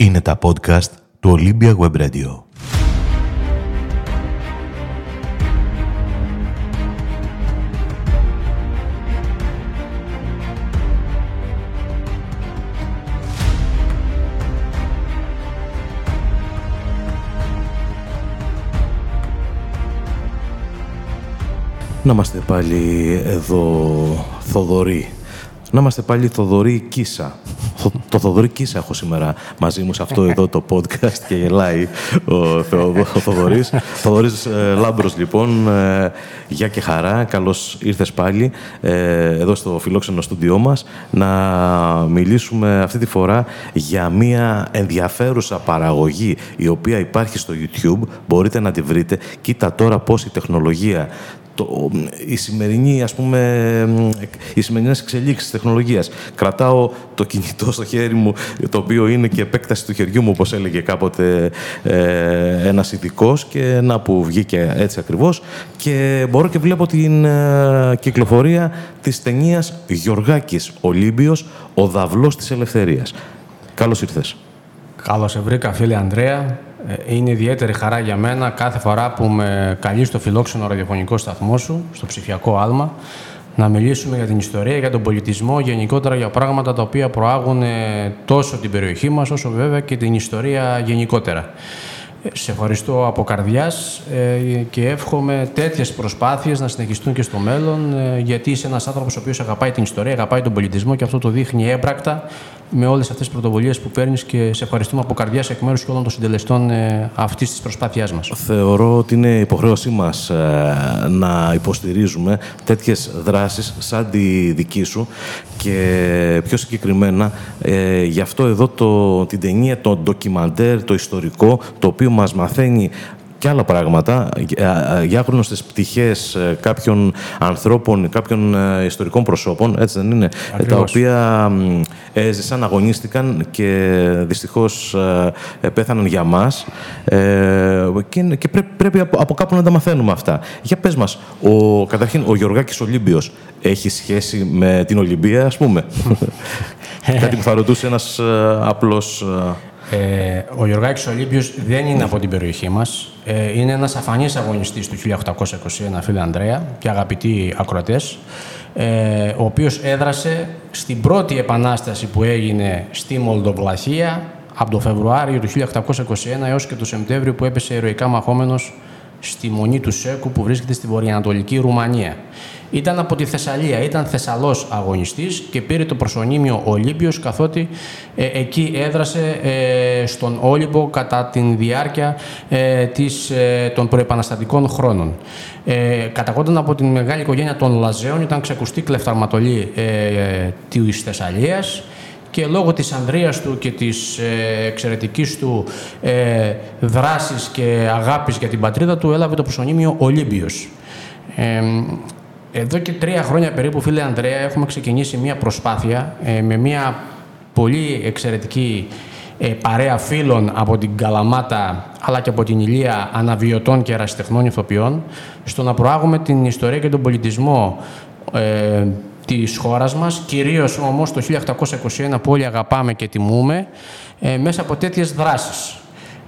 Είναι τα podcast του Olympia Web Radio. Να είμαστε πάλι εδώ, Θοδωρή. Να είμαστε πάλι Θοδωρή Κίσα. Το Θοδωρή Κίσα έχω σήμερα μαζί μου σε αυτό εδώ το podcast και γελάει ο, Θεοδο, ο Θοδωρής. Θοδωρής ε, Λάμπρος λοιπόν, ε, γεια και χαρά, καλώς ήρθες πάλι ε, εδώ στο φιλόξενο στούντιό μας να μιλήσουμε αυτή τη φορά για μια ενδιαφέρουσα παραγωγή η οποία υπάρχει στο YouTube, μπορείτε να τη βρείτε. Κοίτα τώρα πώς η τεχνολογία το, η σημερινή, ας πούμε, οι σημερινές εξελίξεις της τεχνολογίας. Κρατάω το κινητό στο χέρι μου, το οποίο είναι και επέκταση του χεριού μου, όπως έλεγε κάποτε ε, ένας ειδικός και να που βγήκε έτσι ακριβώς. Και μπορώ και βλέπω την ε, κυκλοφορία της ταινίας Γιωργάκης Ολύμπιος, ο δαυλός της ελευθερίας. Καλώς ήρθες. Καλώς σε βρήκα, φίλε Ανδρέα. Ε, είναι ιδιαίτερη χαρά για μένα κάθε φορά που με καλείς στο φιλόξενο ραδιοφωνικό σταθμό σου, στο ψηφιακό άλμα, να μιλήσουμε για την ιστορία, για τον πολιτισμό, γενικότερα για πράγματα τα οποία προάγουν τόσο την περιοχή μας, όσο βέβαια και την ιστορία γενικότερα. Σε ευχαριστώ από καρδιάς ε, και εύχομαι τέτοιες προσπάθειες να συνεχιστούν και στο μέλλον ε, γιατί είσαι ένας άνθρωπος ο οποίος αγαπάει την ιστορία, αγαπάει τον πολιτισμό και αυτό το δείχνει έμπρακτα με όλες αυτές τις πρωτοβουλίες που παίρνεις και σε ευχαριστούμε από καρδιάς εκ μέρους όλων των συντελεστών ε, αυτής της προσπάθειάς μας. Θεωρώ ότι είναι υποχρέωσή μας ε, να υποστηρίζουμε τέτοιες δράσεις σαν τη δική σου και πιο συγκεκριμένα ε, γι' αυτό εδώ το, την ταινία, το ντοκιμαντέρ, το ιστορικό, το οποίο μας μαθαίνει και άλλα πράγματα για άγνωστες πτυχές ε, κάποιων ανθρώπων, κάποιων ε, ιστορικών προσώπων, έτσι δεν είναι, τα οποία έζησαν, αγωνίστηκαν και δυστυχώς ε, πέθαναν για μας και πρέπει από κάπου να τα μαθαίνουμε αυτά. Για πες μας, ο, καταρχήν ο Γιωργάκης Ολύμπιος έχει σχέση με την Ολυμπία, ας πούμε; Κάτι που θα ρωτούσε ένας απλός ε, ο Γιωργάκης Ολύμπιος δεν είναι από την περιοχή μας. Ε, είναι ένας αφανής αγωνιστής του 1821, φίλε Ανδρέα και αγαπητοί ακροατές, ε, ο οποίος έδρασε στην πρώτη επανάσταση που έγινε στη Μολδοβλαχία από το Φεβρουάριο του 1821 έως και το Σεπτέμβριο που έπεσε ηρωικά μαχόμενος στη Μονή του Σέκου που βρίσκεται στη βορειοανατολική Ρουμανία. Ήταν από τη Θεσσαλία, ήταν Θεσσαλός αγωνιστής και πήρε το προσωνύμιο Ολύμπιος καθότι ε, εκεί έδρασε ε, στον Όλυμπο κατά τη διάρκεια ε, της, ε, των προεπαναστατικών χρόνων. Ε, καταγόνταν από την μεγάλη οικογένεια των Λαζέων, ήταν ξεκουστή κλεφταρματολή ε, της Θεσσαλίας και λόγω της ανδρείας του και της ε, εξαιρετικής του ε, δράσης και αγάπης για την πατρίδα του έλαβε το προσωνύμιο Ολύμπιος. Ε, εδώ και τρία χρόνια περίπου, φίλε Ανδρέα, έχουμε ξεκινήσει μια προσπάθεια ε, με μια πολύ εξαιρετική ε, παρέα φίλων από την Καλαμάτα αλλά και από την Ηλία αναβιωτών και ερασιτεχνών ηθοποιών στο να προάγουμε την ιστορία και τον πολιτισμό ε, της χώρας μας, κυρίως όμως το 1821 που όλοι αγαπάμε και τιμούμε, ε, μέσα από τέτοιες δράσεις.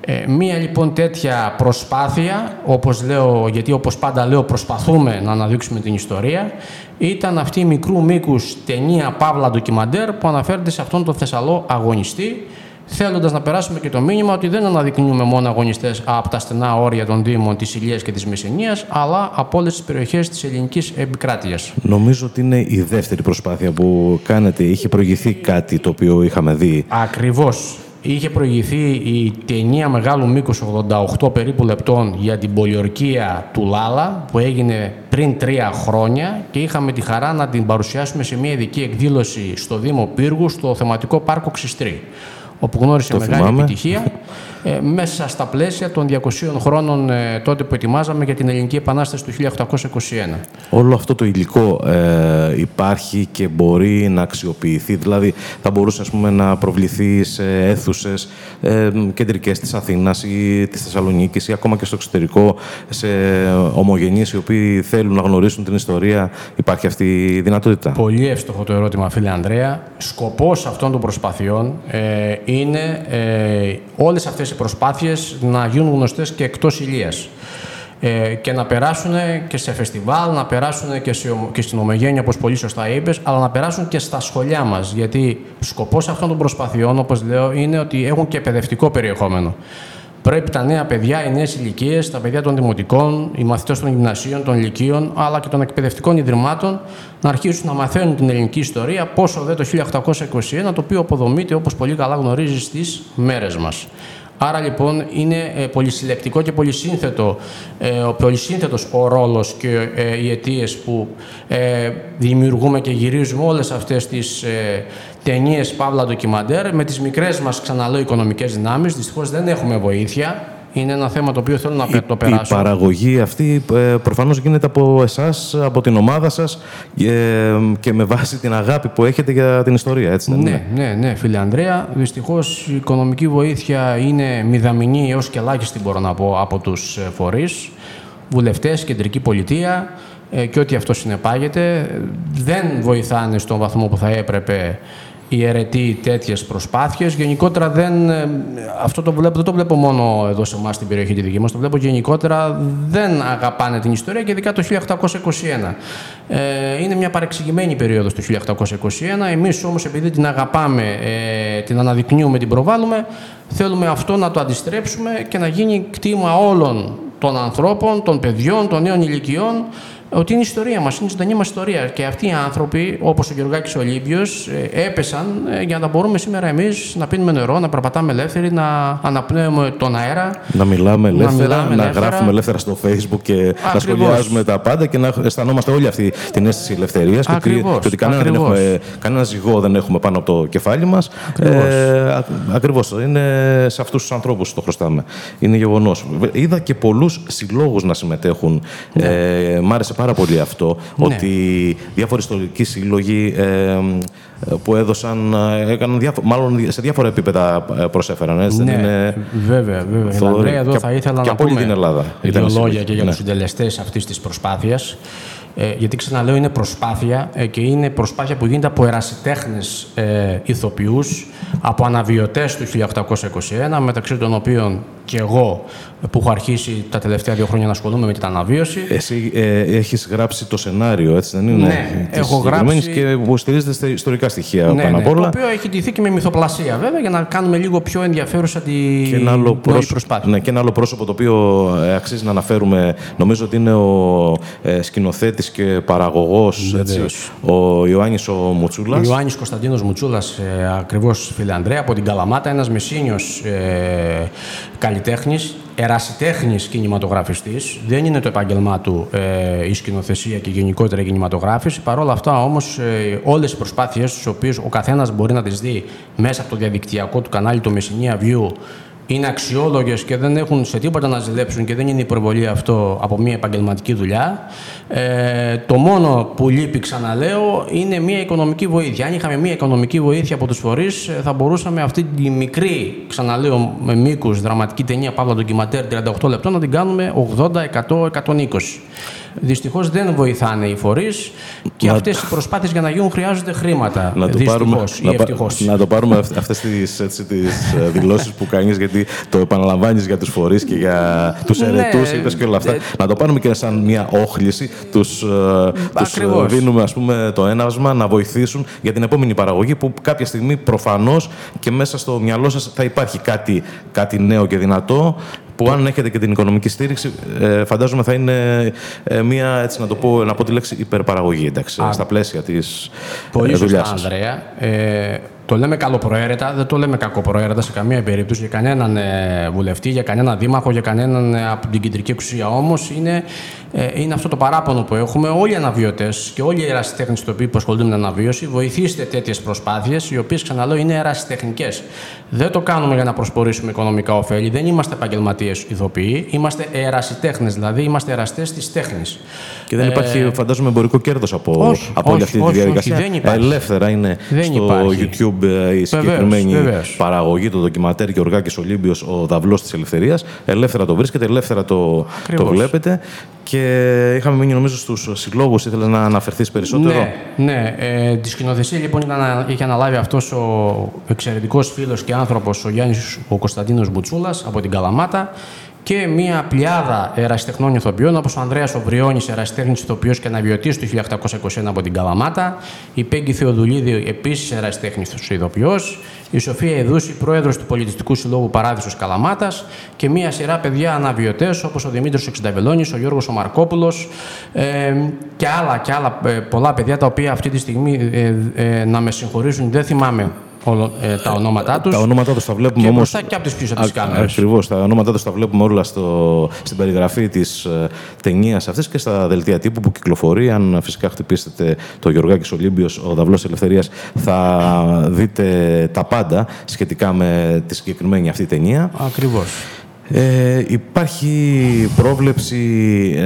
Ε, μία λοιπόν τέτοια προσπάθεια, όπως λέω, γιατί όπως πάντα λέω προσπαθούμε να αναδείξουμε την ιστορία, ήταν αυτή η μικρού μήκους ταινία Παύλα ντοκιμαντέρ που αναφέρεται σε αυτόν τον Θεσσαλό αγωνιστή, θέλοντας να περάσουμε και το μήνυμα ότι δεν αναδεικνύουμε μόνο αγωνιστές από τα στενά όρια των Δήμων της Ηλίας και της Μεσσηνίας, αλλά από όλες τις περιοχές της ελληνικής επικράτειας. Νομίζω ότι είναι η δεύτερη προσπάθεια που κάνετε. Είχε προηγηθεί κάτι το οποίο είχαμε δει. Ακριβώς. Είχε προηγηθεί η ταινία μεγάλου μήκους 88 περίπου λεπτών για την πολιορκία του Λάλα που έγινε πριν τρία χρόνια και είχαμε τη χαρά να την παρουσιάσουμε σε μια ειδική εκδήλωση στο Δήμο Πύργου στο θεματικό πάρκο Ξιστρή όπου γνώρισε μεγάλη επιτυχία ε, μέσα στα πλαίσια των 200 χρόνων ε, τότε που ετοιμάζαμε για την Ελληνική Επανάσταση του 1821. Όλο αυτό το υλικό ε, υπάρχει και μπορεί να αξιοποιηθεί. Δηλαδή, θα μπορούσε ας πούμε, να προβληθεί σε αίθουσες ε, κεντρικές της Αθήνας ή της Θεσσαλονίκης ή ακόμα και στο εξωτερικό, σε ομογενείς οι οποίοι θέλουν να γνωρίσουν την ιστορία. Υπάρχει αυτή η δυνατότητα. Πολύ εύστοχο το ερώτημα, φίλε Ανδρέα. Σκοπός αυτών των προσπαθειών ε, είναι ε, όλες αυτές οι προσπάθειες να γίνουν γνωστές και εκτός ηλίας ε, και να περάσουν και σε φεστιβάλ, να περάσουν και, σε, και στην Ομογένεια, όπως πολύ σωστά είπες, αλλά να περάσουν και στα σχολιά μας. Γιατί σκοπός αυτών των προσπαθειών, όπως λέω, είναι ότι έχουν και παιδευτικό περιεχόμενο. Πρέπει τα νέα παιδιά, οι νέες ηλικίες, τα παιδιά των δημοτικών, οι μαθητές των γυμνασίων, των ηλικίων, αλλά και των εκπαιδευτικών ιδρυμάτων να αρχίσουν να μαθαίνουν την ελληνική ιστορία, πόσο δε το 1821, το οποίο αποδομείται όπως πολύ καλά γνωρίζεις στις μέρες μας. Άρα λοιπόν είναι ε, πολυσυλλεκτικό και πολυσύνθετο, ε, πολυσύνθετος ο ρόλος και ε, οι αιτίες που ε, δημιουργούμε και γυρίζουμε όλες αυτές τις ε, ταινίες παύλα ντοκιμαντέρ με τις μικρές μας ξαναλέω οικονομικές δυνάμεις. Δυστυχώς δεν έχουμε βοήθεια είναι ένα θέμα το οποίο θέλω να το περάσω. Η παραγωγή αυτή ε, προφανώς γίνεται από εσάς, από την ομάδα σας ε, και με βάση την αγάπη που έχετε για την ιστορία, έτσι δεν ναι, είναι; Ναι, ναι, φίλε Ανδρέα. Δυστυχώς η οικονομική βοήθεια είναι μηδαμινή έως και ελάχιστη μπορώ να πω από τους ε, φορείς, βουλευτές, κεντρική πολιτεία και ό,τι αυτό συνεπάγεται. Δεν βοηθάνε στον βαθμό που θα έπρεπε οι αιρετοί τέτοιες προσπάθειες. Γενικότερα δεν, ε, αυτό το βλέπω, δεν το βλέπω μόνο εδώ σε εμάς στην περιοχή τη δική μας, το βλέπω γενικότερα δεν αγαπάνε την ιστορία και ειδικά το 1821. Ε, είναι μια παρεξηγημένη περίοδος το 1821. Εμείς όμως επειδή την αγαπάμε, ε, την αναδεικνύουμε, την προβάλλουμε, θέλουμε αυτό να το αντιστρέψουμε και να γίνει κτήμα όλων των ανθρώπων, των παιδιών, των νέων ηλικιών, ότι είναι η ιστορία μας, είναι η ζωντανή μας ιστορία. Και αυτοί οι άνθρωποι, όπως ο Γεωργάκης Ολύμπιος, ε, έπεσαν ε, για να μπορούμε σήμερα εμείς να πίνουμε νερό, να περπατάμε ελεύθεροι, να αναπνέουμε τον αέρα. Να μιλάμε ελεύθερα, να, γράφουμε ελεύθερα στο facebook και να σχολιάζουμε τα πάντα και να αισθανόμαστε όλη αυτή την αίσθηση ελευθερίας και ότι, και ότι κανένα, δεν έχουμε, κανένα ζυγό δεν έχουμε πάνω από το κεφάλι μας. Ακριβώς. Ε, ακριβώς. Είναι σε αυτούς τους ανθρώπους το χρωστάμε. Είναι γεγονός. Είδα και πολλούς συλλόγους να συμμετέχουν. Ναι. Ε, μ' άρεσε πάρα πολύ αυτό, ναι. ότι διάφοροι ιστορικοί σύλλογοι ε, που έδωσαν, ε, έκαναν διάφο- μάλλον σε διάφορα επίπεδα ε, προσέφεραν. Έτσι, ναι, είναι... βέβαια, βέβαια. Θοδωρή, Ανδρέα, εδώ και, θα ήθελα και να από όλη πούμε την Ελλάδα. δύο λόγια και για ναι. τους συντελεστές αυτής της προσπάθειας. Ε, γιατί ξαναλέω είναι προσπάθεια ε, και είναι προσπάθεια που γίνεται από ερασιτέχνες ε, ηθοποιούς, από αναβιωτές του 1821, μεταξύ των οποίων και εγώ που έχω αρχίσει τα τελευταία δύο χρόνια να ασχολούμαι με την αναβίωση. Εσύ ε, έχεις γράψει το σενάριο, έτσι δεν είναι; Ναι, έχω γράψει. και που στηρίζεται στα ιστορικά στοιχεία ναι, πάνω ναι, απ' όλα. Το οποίο έχει ντυθεί και με μυθοπλασία βέβαια για να κάνουμε λίγο πιο ενδιαφέρουσα την και ένα άλλο πρόσωπο, προσπάθεια. Ναι, και ένα άλλο πρόσωπο το οποίο ε, αξίζει να αναφέρουμε, νομίζω ότι είναι ο ε, σκηνοθέτης και παραγωγός, έτσι, ο Ιωάννης ο Μουτσούλας. Ο Ιωάννης Κωνσταντίνος Μουτσούλας, ε, ακριβώς φίλε Ανδρέα, από την Καλαμάτα, ένας μεσίνιος ε, καλλιτέχνης, ερασιτέχνης κινηματογραφιστής. Δεν είναι το επάγγελμά του ε, η σκηνοθεσία και γενικότερα η κινηματογράφηση. Παρ' όλα αυτά όμως ε, όλες οι προσπάθειες τις οποίες ο καθένας μπορεί να τις δει μέσα από το διαδικτυακό του κανάλι το Messinia View είναι αξιόλογες και δεν έχουν σε τίποτα να ζηλέψουν και δεν είναι υπερβολή αυτό από μια επαγγελματική δουλειά. Ε, το μόνο που λείπει, ξαναλέω, είναι μια οικονομική βοήθεια. Αν είχαμε μια οικονομική βοήθεια από τους φορείς, θα μπορούσαμε αυτή τη μικρή, ξαναλέω, με μήκους δραματική ταινία Παύλα ντοκιματέρ 38 λεπτών να την κάνουμε 80, 100, 120. Δυστυχώς δεν βοηθάνε οι φορείς και να... αυτές οι προσπάθειες για να γίνουν χρειάζονται χρήματα. Να το πάρουμε, να, να το πάρουμε αυτές τις δηλώσεις που κάνεις, γιατί το επαναλαμβάνεις για τους φορείς και για τους ναι, αιρετούς, είπες και όλα αυτά. Να το πάρουμε και σαν μια όχληση. Τους τους δίνουμε ας πούμε, το ένασμα να βοηθήσουν για την επόμενη παραγωγή που κάποια στιγμή προφανώς και μέσα στο μυαλό σας θα υπάρχει κάτι, κάτι νέο και δυνατό που αν έχετε και την οικονομική στήριξη, ε, φαντάζομαι θα είναι ε, μια, έτσι να το πω, να πω τη λέξη υπερπαραγωγή, εντάξει, στα πλαίσια της Πολύ ε, δουλειάς σωστά, Ανδρέα. Ε, το λέμε καλοπροαίρετα, δεν το λέμε κακοπροαίρετα σε καμία περίπτωση για κανέναν ε, βουλευτή, για κανέναν δήμαρχο, για κανέναν ε, από την κεντρική εξουσία. Όμως είναι, ε, είναι αυτό το παράπονο που έχουμε. Όλοι οι αναβιωτές και όλοι οι ερασιτέχνες που ασχολούνται με την αναβίωση, βοηθήστε τέτοιες προσπάθειες, οι οποίες ξαναλέω είναι ερασιτεχνικές. Δεν το κάνουμε για να προσπορήσουμε οικονομικά ωφέλη. Δεν είμαστε επαγγελματίες ηθοποιοί. Είμαστε ερασιτέχνες, δηλαδή είμαστε εραστέ της τέχνης. Και δεν υπάρχει, ε... φαντάζομαι, εμπορικό κέρδος από, όχι, από όλη αυτή όχι, τη διαδικασία. Όχι, δεν υπάρχει. Ελεύθερα είναι δεν στο υπάρχει. YouTube ε, η συγκεκριμένη βεβαίως, παραγωγή, το ντοκιματέρ και ο Οργάκη Ολύμπιος, ο Δαυλό της Ελευθερίας. Ελεύθερα το βρίσκεται, ελεύθερα το, το βλέπετε. Και είχαμε μείνει νομίζω στους συλλόγους. Ήθελες να αναφερθείς περισσότερο; Ναι, ναι. Ε, τη σκηνοθεσία λοιπόν ήταν, είχε αναλάβει αυτός ο εξαιρετικός φίλος και άνθρωπος, ο Γιάννης ο Κωνσταντίνος Μπουτσούλας από την Καλαμάτα και μια πλειάδα ερασιτεχνών ηθοποιών όπως ο Ανδρέας Οβριώνη, ερασιτέχνης ηθοποιός και αναβιωτής του 1821 από την Καλαμάτα, η Πέγκη Θεοδουλίδη, επίσης ερασιτέχνης ηθοποιός, η Σοφία Εδούση, πρόεδρος του Πολιτιστικού Συλλόγου Παράδεισος Καλαμάτας και μια σειρά παιδιά αναβιωτές όπως ο Δημήτρης Εξενταβελώνης, ο Γιώργος ο Μαρκόπουλο ε, και άλλα, και άλλα ε, πολλά παιδιά τα οποία αυτή τη στιγμή ε, ε, να με συγχωρήσουν δεν θυμάμαι όλο, ε, τα ονόματά τους. Τα ονόματά τους τα βλέπουμε όμω. Και και από τις πίσω τι κάμερε. Ακριβώς. Τα ονόματά τους τα βλέπουμε όλα στο, στην περιγραφή της ε, ταινίας αυτής και στα δελτία τύπου που κυκλοφορεί. Αν φυσικά χτυπήσετε το Γιωργάκης Ολύμπιος, ο Δαυλό Ελευθερίας, θα δείτε τα πάντα σχετικά με τη συγκεκριμένη αυτή ταινία. Ακριβώς. Ε, υπάρχει πρόβλεψη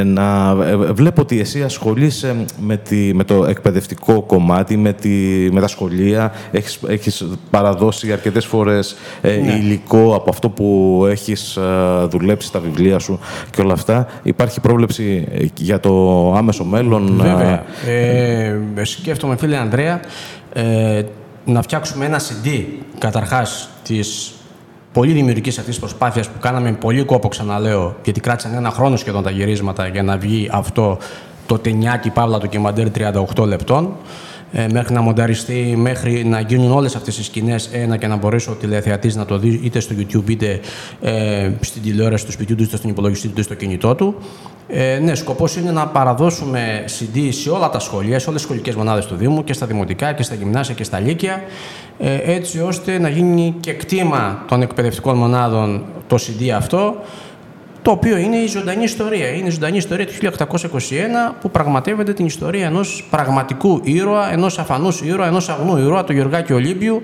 να... Ε, βλέπω ότι εσύ ασχολείσαι με, τη, με το εκπαιδευτικό κομμάτι, με, τη, με τα σχολεία. Έχεις, έχεις παραδώσει αρκετές φορές ε, ναι. υλικό από αυτό που έχεις ε, δουλέψει στα βιβλία σου και όλα αυτά. Υπάρχει πρόβλεψη για το άμεσο μέλλον. Βέβαια. Ε, σκέφτομαι, φίλε Ανδρέα, να φτιάξουμε ένα CD, καταρχάς, της πολύ δημιουργικής αυτής της προσπάθειας που κάναμε πολύ κόπο, ξαναλέω, γιατί κράτησαν ένα χρόνο σχεδόν τα γυρίσματα για να βγει αυτό το ταινιάκι παύλα του κυμαντέρ 38 λεπτών. Ε, μέχρι να μονταριστεί, μέχρι να γίνουν όλες αυτές οι σκηνές ένα και να μπορέσει ο τηλεθεατής να το δει είτε στο YouTube είτε ε, στην τηλεόραση του σπιτιού του, είτε στον υπολογιστή του, είτε στο κινητό του. Ε, ναι, σκοπός είναι να παραδώσουμε CD σε όλα τα σχολεία, σε όλες τις σχολικές μονάδες του Δήμου και στα δημοτικά και στα γυμνάσια και στα λύκεια, ε, έτσι ώστε να γίνει και κτήμα των εκπαιδευτικών μονάδων το CD αυτό, το οποίο είναι η ζωντανή ιστορία. Είναι η ζωντανή ιστορία του 1821 που πραγματεύεται την ιστορία ενός πραγματικού ήρωα, ενός αφανούς ήρωα, ενός αγνού ήρωα, του Γεωργάκη Ολύμπιου,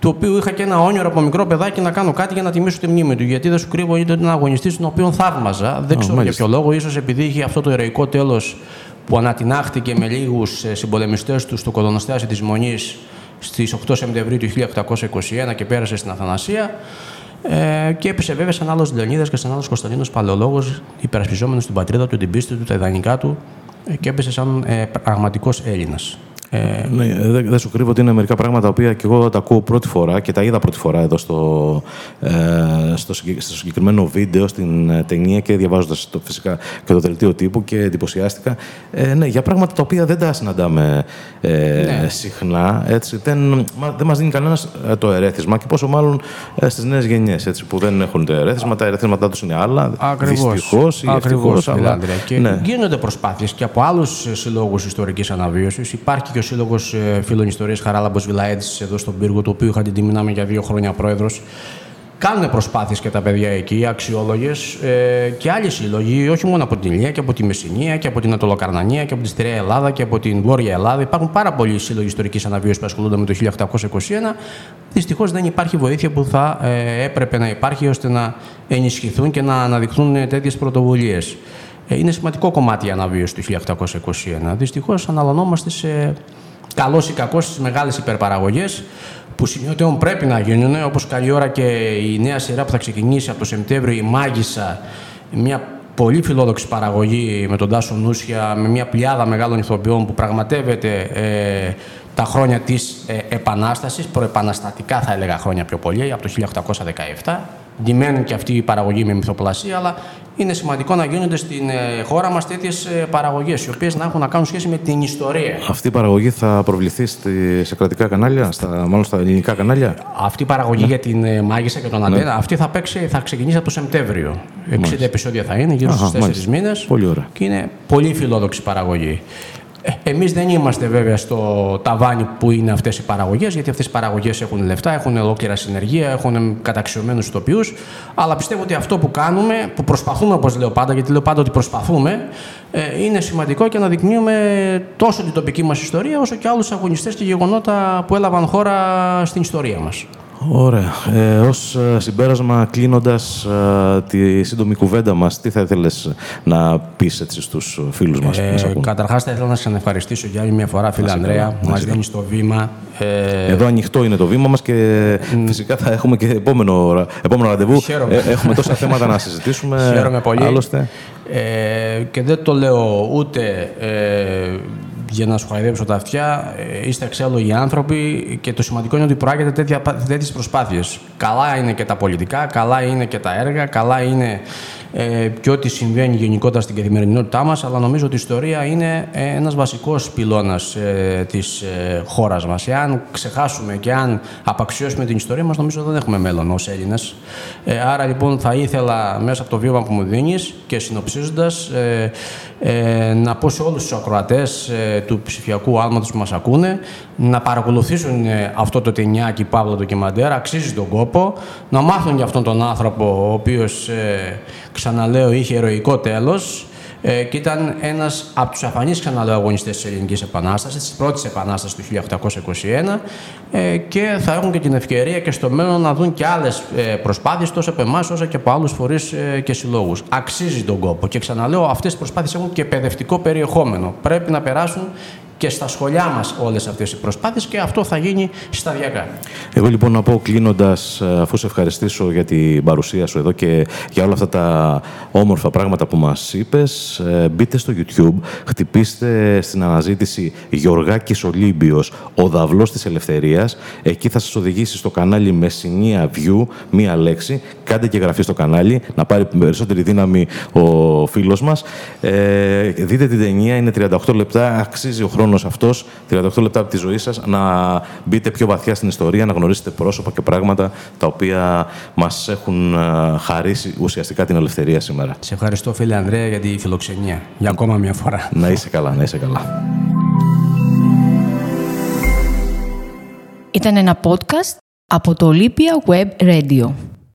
του οποίου είχα και ένα όνειρο από μικρό παιδάκι να κάνω κάτι για να τιμήσω τη μνήμη του. Γιατί δεν σου κρύβω, ήταν ένα αγωνιστή τον οποίο θαύμαζα. Δεν ξέρω για ποιο λόγο, ίσως επειδή είχε αυτό το ηρωικό τέλος που ανατινάχτηκε με λίγους ε, συμπολεμιστές του στο κοδονοστάσιο της Μονής στις 8 Σεπτεμβρίου του 1821 και πέρασε στην Αθανασία. Ε, και έπεσε βέβαια σαν άλλος Λεωνίδας και σαν άλλος Κωνσταντίνος Παλαιολόγος, υπερασπιζόμενος την πατρίδα του, την πίστη του, τα ιδανικά του ε, και έπεσε σαν ε, πραγματικός Έλληνας. Ε, ναι, δεν, δεν σου κρύβω ότι είναι μερικά πράγματα που και εγώ τα ακούω πρώτη φορά και τα είδα πρώτη φορά εδώ στο, ε, στο, στο συγκεκριμένο βίντεο, στην ε, ταινία και διαβάζοντας το, φυσικά και το δελτίο τύπου και εντυπωσιάστηκα. Ε, ναι, για πράγματα τα οποία δεν τα συναντάμε ε, ναι. συχνά. Έτσι, δεν δεν μας δίνει κανένας ε, το ερέθισμα και πόσο μάλλον ε, στις νέες γενιές που δεν έχουν το ερέθισμα. Τα ερέθισματά τους είναι άλλα. Δυστυχώς ή ευτυχώς. Και ναι. γίνονται προσπάθειες και από άλλους συλλόγους ιστορικής αναβίωσης. Υπάρχει και ο Σύλλογος ε, Φίλων Ιστορίας Χαράλαμπος Βιλαέτη εδώ στον πύργο, το οποίο είχα την τιμή να είμαι για δύο χρόνια πρόεδρος. Κάνουν προσπάθειες και τα παιδιά εκεί, αξιόλογες ε, και άλλοι σύλλογοι, όχι μόνο από την Ηλία και από τη Μεσσηνία και από την Ατολοκαρνανία και από τη Στηρία Ελλάδα και από την Βόρεια Ελλάδα. Υπάρχουν πάρα πολλοί σύλλογοι ιστορικής αναβίωσης που ασχολούνται με το 1821. Δυστυχώς δεν υπάρχει βοήθεια που θα ε, έπρεπε να υπάρχει ώστε να ενισχυθούν και να αναδειχθούν τέτοιες πρωτοβουλίες. Ε, είναι σημαντικό κομμάτι η αναβίωση του 1821. Δυστυχώς αναλωνόμαστε σε καλός ή κακός στις μεγάλες υπερπαραγωγές που σημειωτέων πρέπει να γίνουν, όπως καλή ώρα και η νέα σειρά που θα ξεκινήσει από το Σεπτέμβριο, η Μάγισσα, μια πολύ φιλόδοξη παραγωγή με τον Τάσο Νούσια, με μια πλειάδα μεγάλων ηθοποιών που πραγματεύεται ε, τα χρόνια της ε, Επανάστασης, προεπαναστατικά θα έλεγα χρόνια πιο πολύ, από το 1817. Ντυμένουν και αυτή η παραγωγή με μυθοπλασία, αλλά είναι σημαντικό να γίνονται στην ε, χώρα μας τέτοιες παραγωγές, οι οποίες να έχουν να κάνουν σχέση με την ιστορία. Αυτή η παραγωγή θα προβληθεί στη, σε κρατικά κανάλια, στα, μάλλον στα ελληνικά κανάλια; Αυτή η παραγωγή ναι. για την ε, Μάγισσα και τον ναι. Αντένα, αυτή θα, παίξει, θα ξεκινήσει από το Σεπτέμβριο. 60 επεισόδια θα είναι, γύρω στους 4 μήνες. Πολύ ωραία. Και είναι πολύ φιλόδοξη παραγωγή. Ε, Εμείς δεν είμαστε βέβαια στο ταβάνι που είναι αυτές οι παραγωγές, γιατί αυτές οι παραγωγές έχουν λεφτά, έχουν ολόκληρα συνεργεία, έχουν καταξιωμένους ηθοποιού. Αλλά πιστεύω ότι αυτό που κάνουμε, που προσπαθούμε, όπως λέω πάντα, γιατί λέω πάντα ότι προσπαθούμε, ε, είναι σημαντικό και να δεικνύουμε τόσο την τοπική μας ιστορία, όσο και άλλους αγωνιστές και γεγονότα που έλαβαν χώρα στην ιστορία μας. Ωραία. Ε, ως ε, συμπέρασμα, κλείνοντας ε, τη σύντομη κουβέντα μας, τι θα ήθελες να πεις έτσι στους φίλους μας ε, που Καταρχάς θα ήθελα να σας ευχαριστήσω για άλλη μια φορά, φίλε Ανδρέα, που μας δίνεις το βήμα. Ε... Εδώ ανοιχτό είναι το βήμα μας και φυσικά θα έχουμε και επόμενο, επόμενο ραντεβού. Χαίρομαι. Ε, έχουμε τόσα θέματα να συζητήσουμε. Χαίρομαι πολύ. Άλλωστε. Ε, και δεν το λέω ούτε ε, για να σου χαϊδέψω τα αυτιά. Ε, είστε εξάλλου οι άνθρωποι και το σημαντικό είναι ότι προάγεται τέτοιες προσπάθειες. Καλά είναι και τα πολιτικά, καλά είναι και τα έργα, καλά είναι ε, και ό,τι συμβαίνει γενικότερα στην καθημερινότητά μας, αλλά νομίζω ότι η ιστορία είναι ε, ένας βασικός πυλώνας ε, της ε, χώρας μας. Εάν ξεχάσουμε και αν απαξιώσουμε την ιστορία μας, νομίζω δεν έχουμε μέλλον ως Έλληνες. Ε, άρα λοιπόν θα ήθελα μέσα από το βίωμα που μου δίνεις και συνοψίζοντας ε, ε, να πω σε όλους τους ακροατές ε, του ψηφιακού άλματος που μας ακούνε να παρακολουθήσουν ε, αυτό το ταινιάκι Παύλο ντοκιμαντέρ, αξίζει τον κόπο, να μάθουν για αυτόν τον άνθρωπο ο οποίος ε, ξαναλέω είχε ηρωικό τέλος ε, και ήταν ένας από τους αφανείς ξαναλέω αγωνιστές της Ελληνικής Επανάστασης, της πρώτης Επανάστασης του 1821 ε, και θα έχουν και την ευκαιρία και στο μέλλον να δουν και άλλες ε, προσπάθειες τόσο από εμάς όσο και από άλλους φορείς ε, και συλλόγους. Αξίζει τον κόπο και ξαναλέω αυτές οι προσπάθειες έχουν και παιδευτικό περιεχόμενο. Πρέπει να περάσουν και στα σχολιά μας όλες αυτές οι προσπάθειες και αυτό θα γίνει σταδιακά. Εγώ λοιπόν να πω κλείνοντας, αφού σε ευχαριστήσω για την παρουσία σου εδώ και για όλα αυτά τα όμορφα πράγματα που μας είπες, ε, μπείτε στο YouTube, χτυπήστε στην αναζήτηση Γιωργάκης Ολύμπιος, ο δαυλός της ελευθερίας. Εκεί θα σας οδηγήσει στο κανάλι Μεσσηνία View, μία λέξη. Κάντε και γραφή στο κανάλι, να πάρει περισσότερη δύναμη ο φίλος μας. Ε, δείτε την ταινία, είναι 38 λεπτά, αξίζει ο χρόνος χρόνος αυτός, 38 λεπτά από τη ζωή σας, να μπείτε πιο βαθιά στην ιστορία, να γνωρίσετε πρόσωπα και πράγματα τα οποία μας έχουν ε, χαρίσει ουσιαστικά την ελευθερία σήμερα. Σε ευχαριστώ φίλε Ανδρέα για τη φιλοξενία. Για ακόμα μια φορά. Να είσαι καλά, να είσαι καλά. Ήταν ένα podcast από το Olympia Web Radio.